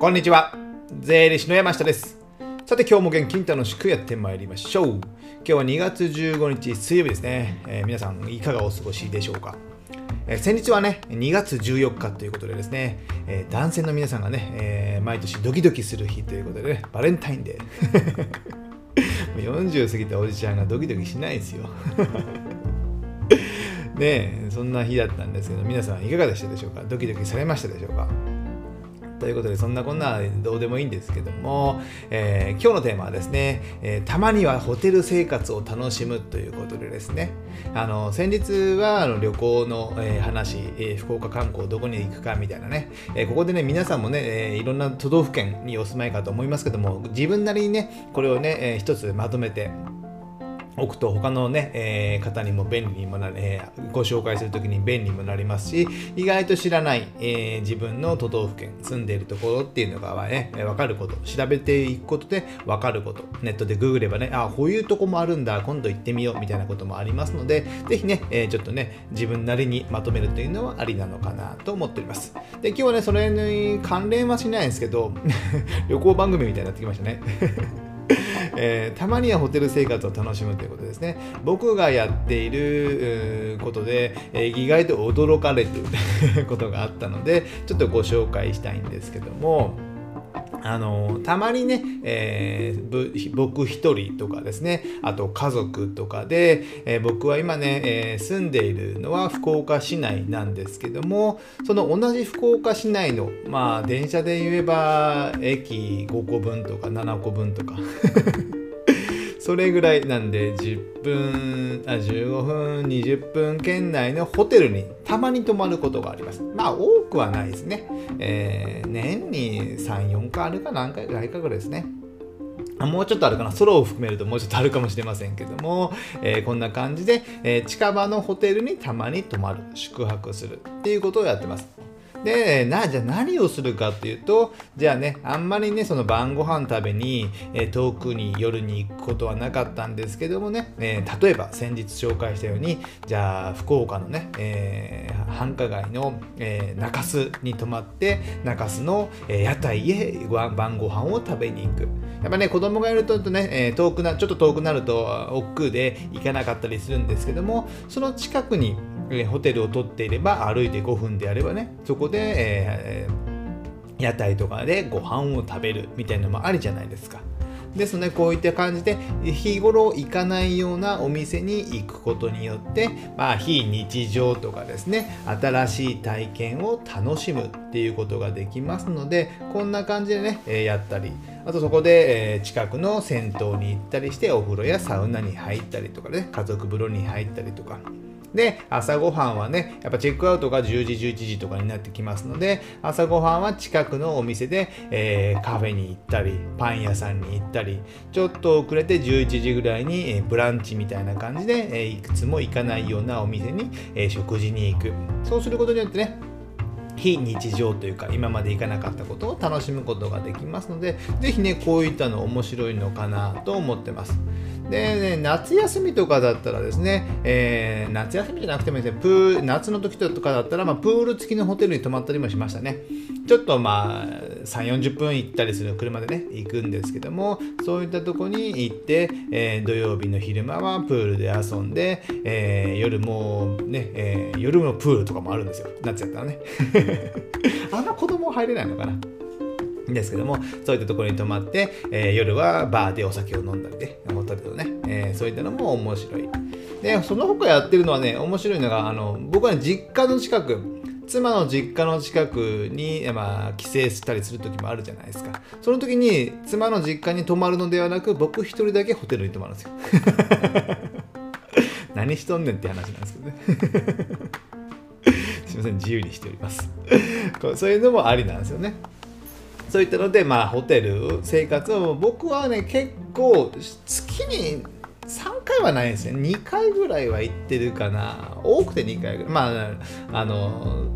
こんにちは。税理士の山下です。さて今日も元気に楽しくやってまいりましょう。今日は2月15日水曜日ですね。えー皆さんいかがお過ごしでしょうか？えー先日はね、2月14日ということでですね、えー男性の皆さんがね、えー毎年ドキドキする日ということでね、バレンタインデー。40過ぎたおじちゃんがドキドキしないですよ。ねそんな日だったんですけど皆さんいかがでしたでしょうか？ドキドキされましたでしょうか？ということでそんなこんなどうでもいいんですけども、えー今日のテーマはですね、えーたまにはホテル生活を楽しむということでですねあの先日はあの旅行の、えー話、えー福岡観光どこに行くかみたいなね、えーここでね皆さんもね、えーいろんな都道府県にお住まいかと思いますけども自分なりにねこれをね、えー一つまとめて置くと他のね、えー方にも便利にもなる、えーご紹介するときに便利にもなりますし意外と知らない、えー自分の都道府県住んでいるところっていうのがね、えー分かること調べていくことで分かることネットでググればねあこういうとこもあるんだ今度行ってみようみたいなこともありますのでぜひね、えーちょっとね自分なりにまとめるというのはありなのかなと思っております。で今日はねそれに関連はしないんですけど 旅行番組みたいになってきましたね。えーたまにはホテル生活を楽しむということですね。僕がやっていることで、えー意外と驚かれている ことがあったのでちょっとご紹介したいんですけども。あのたまにね、えー僕一人とかですねあと家族とかで、えー僕は今ね、えー住んでいるのは福岡市内なんですけどもその同じ福岡市内のまあ電車で言えば駅5個分とか7個分とか。それぐらいなんで10分あ15分20分圏内のホテルにたまに泊まることがあります。まあ多くはないですね、えー年に34回あるか何回ぐらいかぐらいですね。もうちょっとあるかな。ソロを含めるともうちょっとあるかもしれませんけども、えーこんな感じで、えー近場のホテルにたまに泊まる宿泊するっていうことをやってます。でなじゃあ何をするかっていうとじゃあねあんまりねその晩ご飯食べに、えー遠くに夜に行くことはなかったんですけどもね、えー例えば先日紹介したようにじゃあ福岡のね、えー繁華街の、えー中洲に泊まって中洲の、えー屋台へ晩ご飯を食べに行く。やっぱね子供がいるとね、えー遠くなちょっと遠くなると億劫で行かなかったりするんですけどもその近くに、えホテルを取っていれば歩いて5分であればねそこで、えー屋台とかでご飯を食べるみたいなのもありじゃないですか。ですのでこういった感じで日頃行かないようなお店に行くことによって、まあ、非日常とかですね新しい体験を楽しむっていうことができますのでこんな感じでね、やったりあとそこで、近くの銭湯に行ったりしてお風呂やサウナに入ったりとかね家族風呂に入ったりとかで朝ごはんはねやっぱチェックアウトが10時11時とかになってきますので朝ごはんは近くのお店で、えーカフェに行ったりパン屋さんに行ったりちょっと遅れて11時ぐらいに、えーブランチみたいな感じで、えーいくつも行かないようなお店に、え食事に行く。そうすることによってね非日常というか今まで行かなかったことを楽しむことができますのでぜひねこういったの面白いのかなと思ってます。で、ね、夏休みとかだったらですね、えー夏休みじゃなくてもいいですね。プ夏の時とかだったら、まあ、プール付きのホテルに泊まったりもしましたね。ちょっとまあ3 4 0分行ったりする車でね行くんですけどもそういったとこに行って、えー土曜日の昼間はプールで遊んで、えー夜もね、えー夜のプールとかもあるんですよ。夏やったらね。あんな子供入れないのかな。ですけどもそういったところに泊まって、えー夜はバーでお酒を飲んだりでホテルとね、えーそういったのも面白い。でその他やってるのはね面白いのがあの僕は、ね、実家の近く妻の実家の近くに、まあ、帰省したりする時もあるじゃないですか。その時に妻の実家に泊まるのではなく僕一人だけホテルに泊まるんですよ。何しとんねんって話なんですけどね。すいません自由にしております。そういうのもありなんですよね。そういったので、まあ、ホテル生活を僕はね結構月に3回はないですね。2回ぐらいは行ってるかな。多くて2回ぐらい。まああの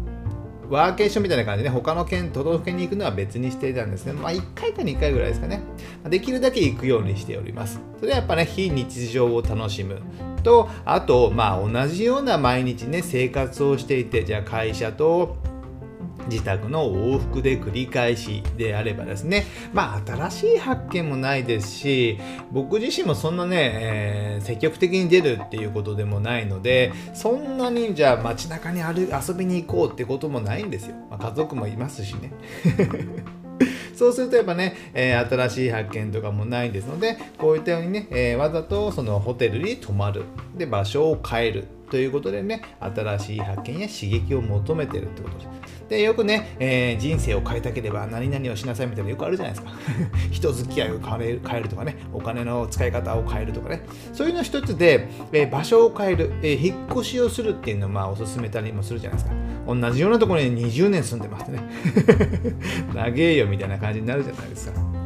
ワーケーションみたいな感じで、ね、他の県都道府県に行くのは別にしていたんですね。まあ1回か2回ぐらいですかね。できるだけ行くようにしております。それはやっぱね非日常を楽しむ。とあとまあ同じような毎日ね生活をしていてじゃあ会社と自宅の往復で繰り返しであればですね、まあ新しい発見もないですし、僕自身もそんなね、えー、積極的に出るっていうことでもないので、そんなにじゃあ街中に歩遊びに行こうってこともないんですよ。まあ、家族もいますしね。そうするとやっぱね、えー、新しい発見とかもないですので、こういったようにね、えー、わざとそのホテルに泊まる。で、場所を変える。ということでね、新しい発見や刺激を求めてるってことです。で、よくね、えー、人生を変えたければ何々をしなさいみたいなよくあるじゃないですか。人付き合いを変えるとかね、お金の使い方を変えるとかね。そういうの一つで、えー、場所を変える、えー、引っ越しをするっていうのをまあおすすめたりもするじゃないですか。同じようなところに20年住んでますね。長えよみたいな感じになるじゃないですか。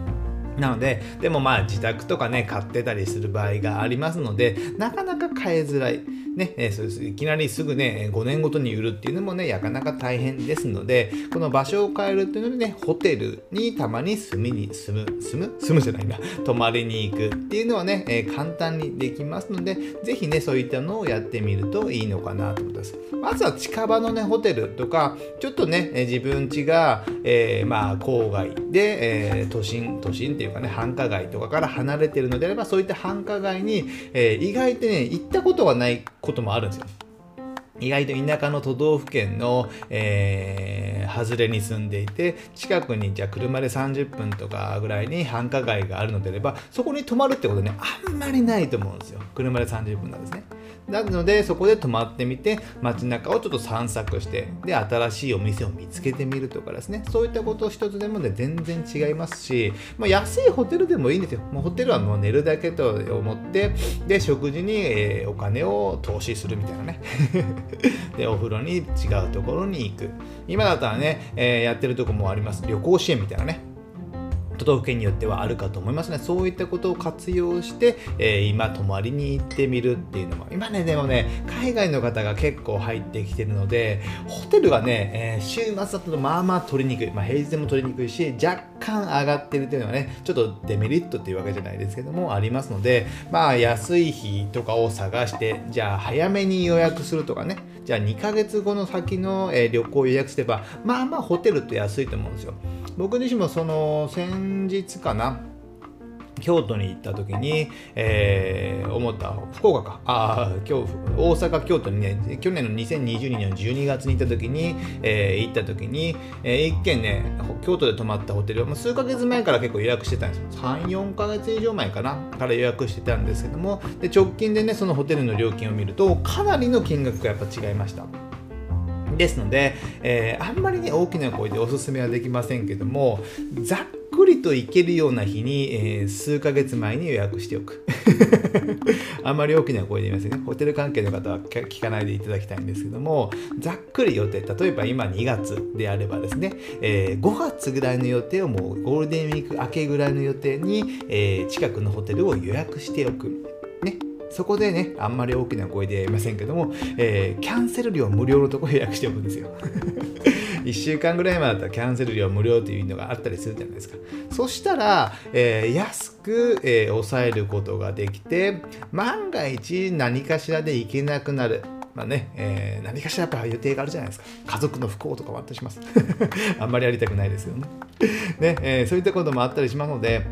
なので、でもまあ自宅とかね、買ってたりする場合がありますので、なかなか変えづらい。ね、えそうですいきなりすぐね、5年ごとに売るっていうのもね、なかなか大変ですので、この場所を変えるっていうのでね、ホテルにたまに住みに、住む、住む？住むじゃないんだ。泊まりに行くっていうのはね、えー、簡単にできますので、ぜひね、そういったのをやってみるといいのかなと思います。まずは近場のね、ホテルとか、ちょっとね、自分家が、えー、まあ、郊外で、え、都心、都心っていうかね、繁華街とかから離れてるのであれば、そういった繁華街に、え意外とね、行ったことがないこともあるんですよ。意外と田舎の都道府県の、えー、外れに住んでいて近くにじゃあ車で30分とかぐらいに繁華街があるのであればそこに泊まるってことねあんまりないと思うんですよ。車で30分なんですね。なのでそこで泊まってみて街中をちょっと散策してで新しいお店を見つけてみるとかですね。そういったこと一つでもね全然違いますし、まあ、安いホテルでもいいんですよ。もうホテルはもう寝るだけと思ってで食事に、えー、お金を投資するみたいなね。でお風呂に違うところに行く。今だったらね、えー、やってるとこもあります。旅行支援みたいなね。都道府県によってはあるかと思いますね。そういったことを活用して、えー、今、泊まりに行ってみるっていうのも、今ね、でもね、海外の方が結構入ってきてるので、ホテルがね、えー、週末だとまあまあ取りにくい、まあ、平日でも取りにくいし、若干上がってるっていうのはね、ちょっとデメリットっていうわけじゃないですけども、ありますので、まあ、安い日とかを探して、じゃあ、早めに予約するとかね、じゃあ2ヶ月後の先の、えー、旅行を予約すれば、まあまあホテルって安いと思うんですよ。僕自身もその先日かな、京都に行った時に、えー、思った福岡か。あ今日大阪京都にね去年の2022年の12月に行った時に、えー、行った時に、えー、一軒ね京都で泊まったホテルは数ヶ月前から結構予約してたんですよ。34ヶ月以上前かなから予約してたんですけどもで直近でねそのホテルの料金を見るとかなりの金額がやっぱ違いました。ですので、えー、あんまりね大きな声でおすすめはできませんけどもざっくりと行けるような日に、えー、数ヶ月前に予約しておく。あんまり大きな声で言いませんね。ホテル関係の方は聞かないでいただきたいんですけどもざっくり予定例えば今2月であればですね、えー、5月ぐらいの予定をもうゴールデンウィーク明けぐらいの予定に、え、近くのホテルを予約しておく。そこでね、あんまり大きな声で言いませんけども、えー、キャンセル料無料のとこ予約しておくんですよ。1週間ぐらい前だったらキャンセル料無料というのがあったりするじゃないですか。そしたら、えー、安く、えー、抑えることができて、万が一何かしらで行けなくなる。まあね、えー、何かしらやっぱ予定があるじゃないですか。家族の不幸とかもあったりします。あんまりやりたくないですよね。ね、えー、そういったこともあったりしますので、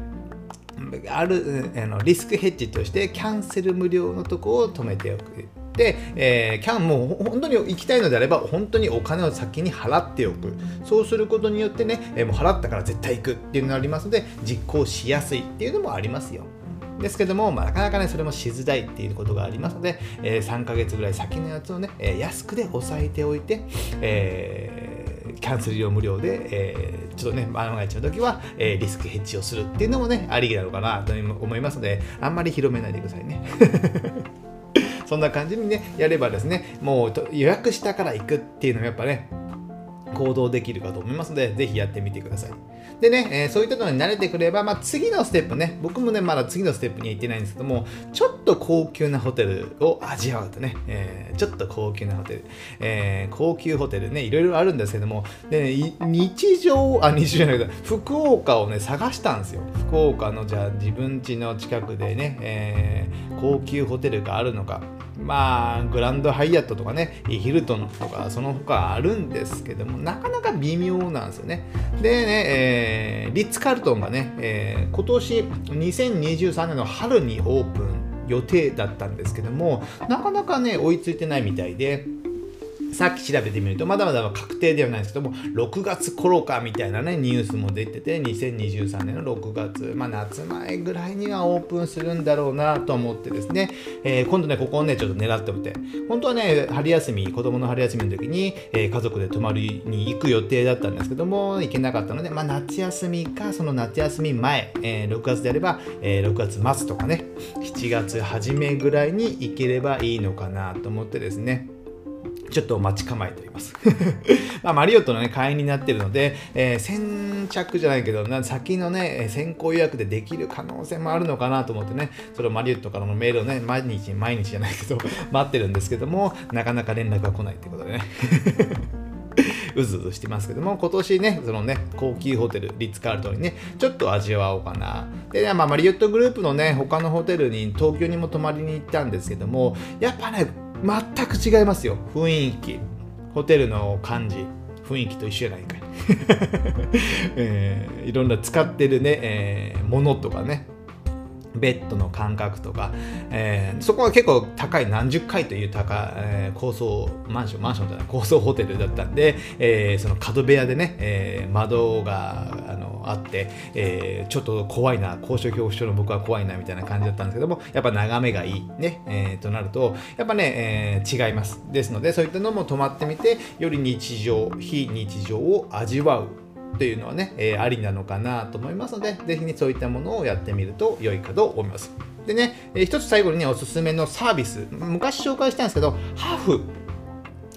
あるあのリスクヘッジとしてキャンセル無料のとこを止めておく。で、えー、キャンもう本当に行きたいのであれば本当にお金を先に払っておくそうすることによってね、えー、もう払ったから絶対行くっていうのがありますので実行しやすいっていうのもありますよですけども、まあ、なかなかねそれもしづらいっていうことがありますので、えー、3ヶ月ぐらい先のやつをね、え安くで抑えておいて、えーキャンセル料無料で、えー、ちょっとね、万が一の時は、えー、リスクヘッジをするっていうのもね、ありなのかなと思いますので、あんまり広めないでくださいね。そんな感じにね、やればですね、もう予約したから行くっていうのもやっぱね、行動できるかと思いますので、ぜひやってみてください。でね、えー、そういったのに慣れてくれば、まあ、次のステップね、僕もね、まだ次のステップには行ってないんですけども、ちょっと高級なホテルを味わうとね、えー、ちょっと高級なホテル、えー、高級ホテルね、いろいろあるんですけども、で、ね、日常、あ、日常じゃないけど、福岡をね、探したんですよ。福岡の、じゃあ自分家の近くでね、え、高級ホテルがあるのか。まあグランドハイアットとかねヒルトンとかその他あるんですけどもなかなか微妙なんですよねでね、えー、リッツ・カルトンがね、えー、今年2023年の春にオープン予定だったんですけどもなかなかね追いついてないみたいでさっき調べてみるとまだまだ確定ではないですけども6月頃かみたいなねニュースも出てて2023年の6月まあ夏前ぐらいにはオープンするんだろうなと思ってですね、えー、今度ねここをねちょっと狙っておいて。本当はね春休み子供の春休みの時に、えー、家族で泊まりに行く予定だったんですけども行けなかったのでまあ夏休みかその夏休み前、えー、6月であれば、え6月末とかね7月初めぐらいに行ければいいのかなと思ってですね。ちょっと待ち構えております まあ、マリオットの、ね、会員になってるので、えー、先着じゃないけど、先のね、先行予約でできる可能性もあるのかなと思ってね、それをマリオットからのメールをね、毎日、毎日じゃないけど、待ってるんですけども、なかなか連絡が来ないってことでね。うずうずしてますけども、今年ね、そのね、高級ホテル、リッツ・カールトンにね、ちょっと味わおうかな。で、まあ、マリオットグループのね、他のホテルに、東京にも泊まりに行ったんですけども、やっぱね、全く違いますよ。雰囲気。ホテルの感じ。雰囲気と一緒じゃないかい、えー、いろんな使ってるね、えー、ものとかね。ベッドの間隔とか、えー、そこは結構高い。何十階という高、えー、高層マンション。マンションじゃない。高層ホテルだったんで、えー、その角部屋でね、え窓があって、えーちょっと怖いな高所恐怖症の僕は怖いなみたいな感じだったんですけどもやっぱ眺めがいいね、えとなるとやっぱね、え違いますですのでそういったのも泊まってみてより日常非日常を味わうというのはね、えー、ありなのかなと思いますので、ぜひね、そういったものをやってみると良いかと思います。でね、えー、一つ最後にね、おすすめのサービス、昔紹介したんですけど、ハフ。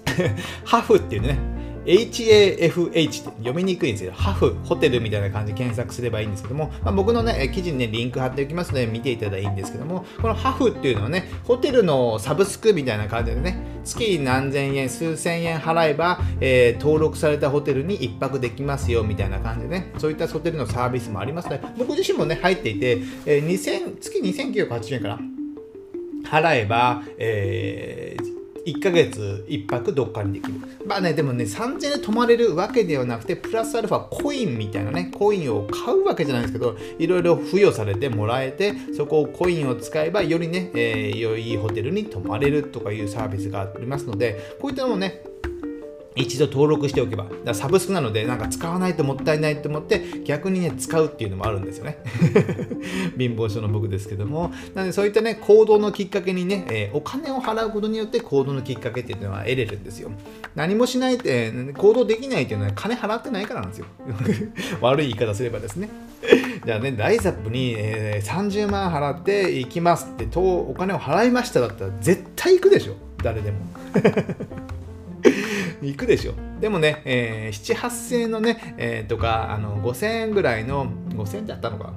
ハフっていうね、HAFH って読みにくいんですよ。ハフ、ホテルみたいな感じで検索すればいいんですけども、まあ、僕のね、記事にね、リンク貼っておきますので見ていただいたらいいんですけども、このハフっていうのはね、ホテルのサブスクみたいな感じでね、月何千円、数千円払えば、えー、登録されたホテルに1泊できますよみたいな感じでね、そういったホテルのサービスもありますので、僕自身もね、入っていて、えー、2000月2980円かな。払えば、えー、1ヶ月1泊どっかにできる。まあね、でもね、3000円で泊まれるわけではなくて、プラスアルファコインみたいなね、コインを買うわけじゃないんですけど、いろいろ付与されてもらえて、そこをコインを使えば、よりね、えー、良いホテルに泊まれるとかいうサービスがありますので、こういったのもね、一度登録しておけば。だサブスクなのでなんか使わないともったいないと思って逆にね使うっていうのもあるんですよね。貧乏症の僕ですけども。なのでそういったね行動のきっかけにね、えー、お金を払うことによって行動のきっかけっていうのは得れるんですよ。何もしないって行動できないっていうのは金払ってないからなんですよ。悪い言い方すればですね。じゃあねライザップに、えー、30万払って行きますってとお金を払いましただったら絶対行くでしょ。誰でも。行くでしょ。でもね、えー、7、8000円のね、えー、とかあの5000円ぐらいの5000円だったのか。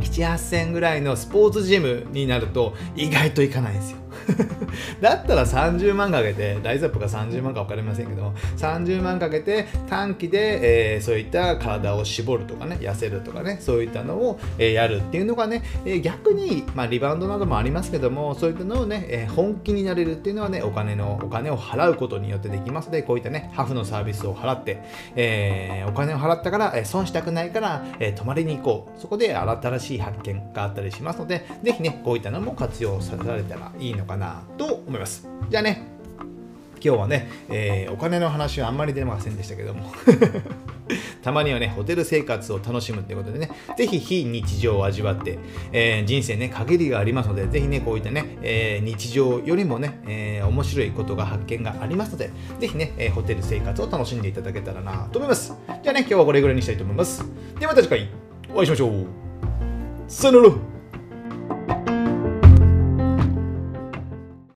7、8000円ぐらいのスポーツジムになると意外と行かないんですよ。だったら30万かけて、ライズアップが30万か分かりませんけども、30万かけて短期で、えー、そういった体を絞るとかね、痩せるとかね、そういったのを、えー、やるっていうのがね、えー、逆に、まあ、リバウンドなどもありますけども、そういったのをね、え本気になれるっていうのはね、お金の、お金を払うことによってできますので、こういったね、ハフのサービスを払って、えお金を払ったから、え損したくないから、え泊まりに行こう。そこで新しい発見があったりしますので、ぜひね、こういったのも活用させられたらいいののかなと思います。じゃあね、今日はね、えー、お金の話はあんまり出ませんでしたけども たまにはね、ホテル生活を楽しむってことでね、ぜひ非日常を味わって、えー、人生ね、限りがありますので、ぜひね、こういったね、えー、日常よりもね、えー、面白いことが発見がありますので、ぜひね、えホテル生活を楽しんでいただけたらなと思います。じゃあね、今日はこれぐらいにしたいと思います。ではまた次回お会いしましょう。さよなら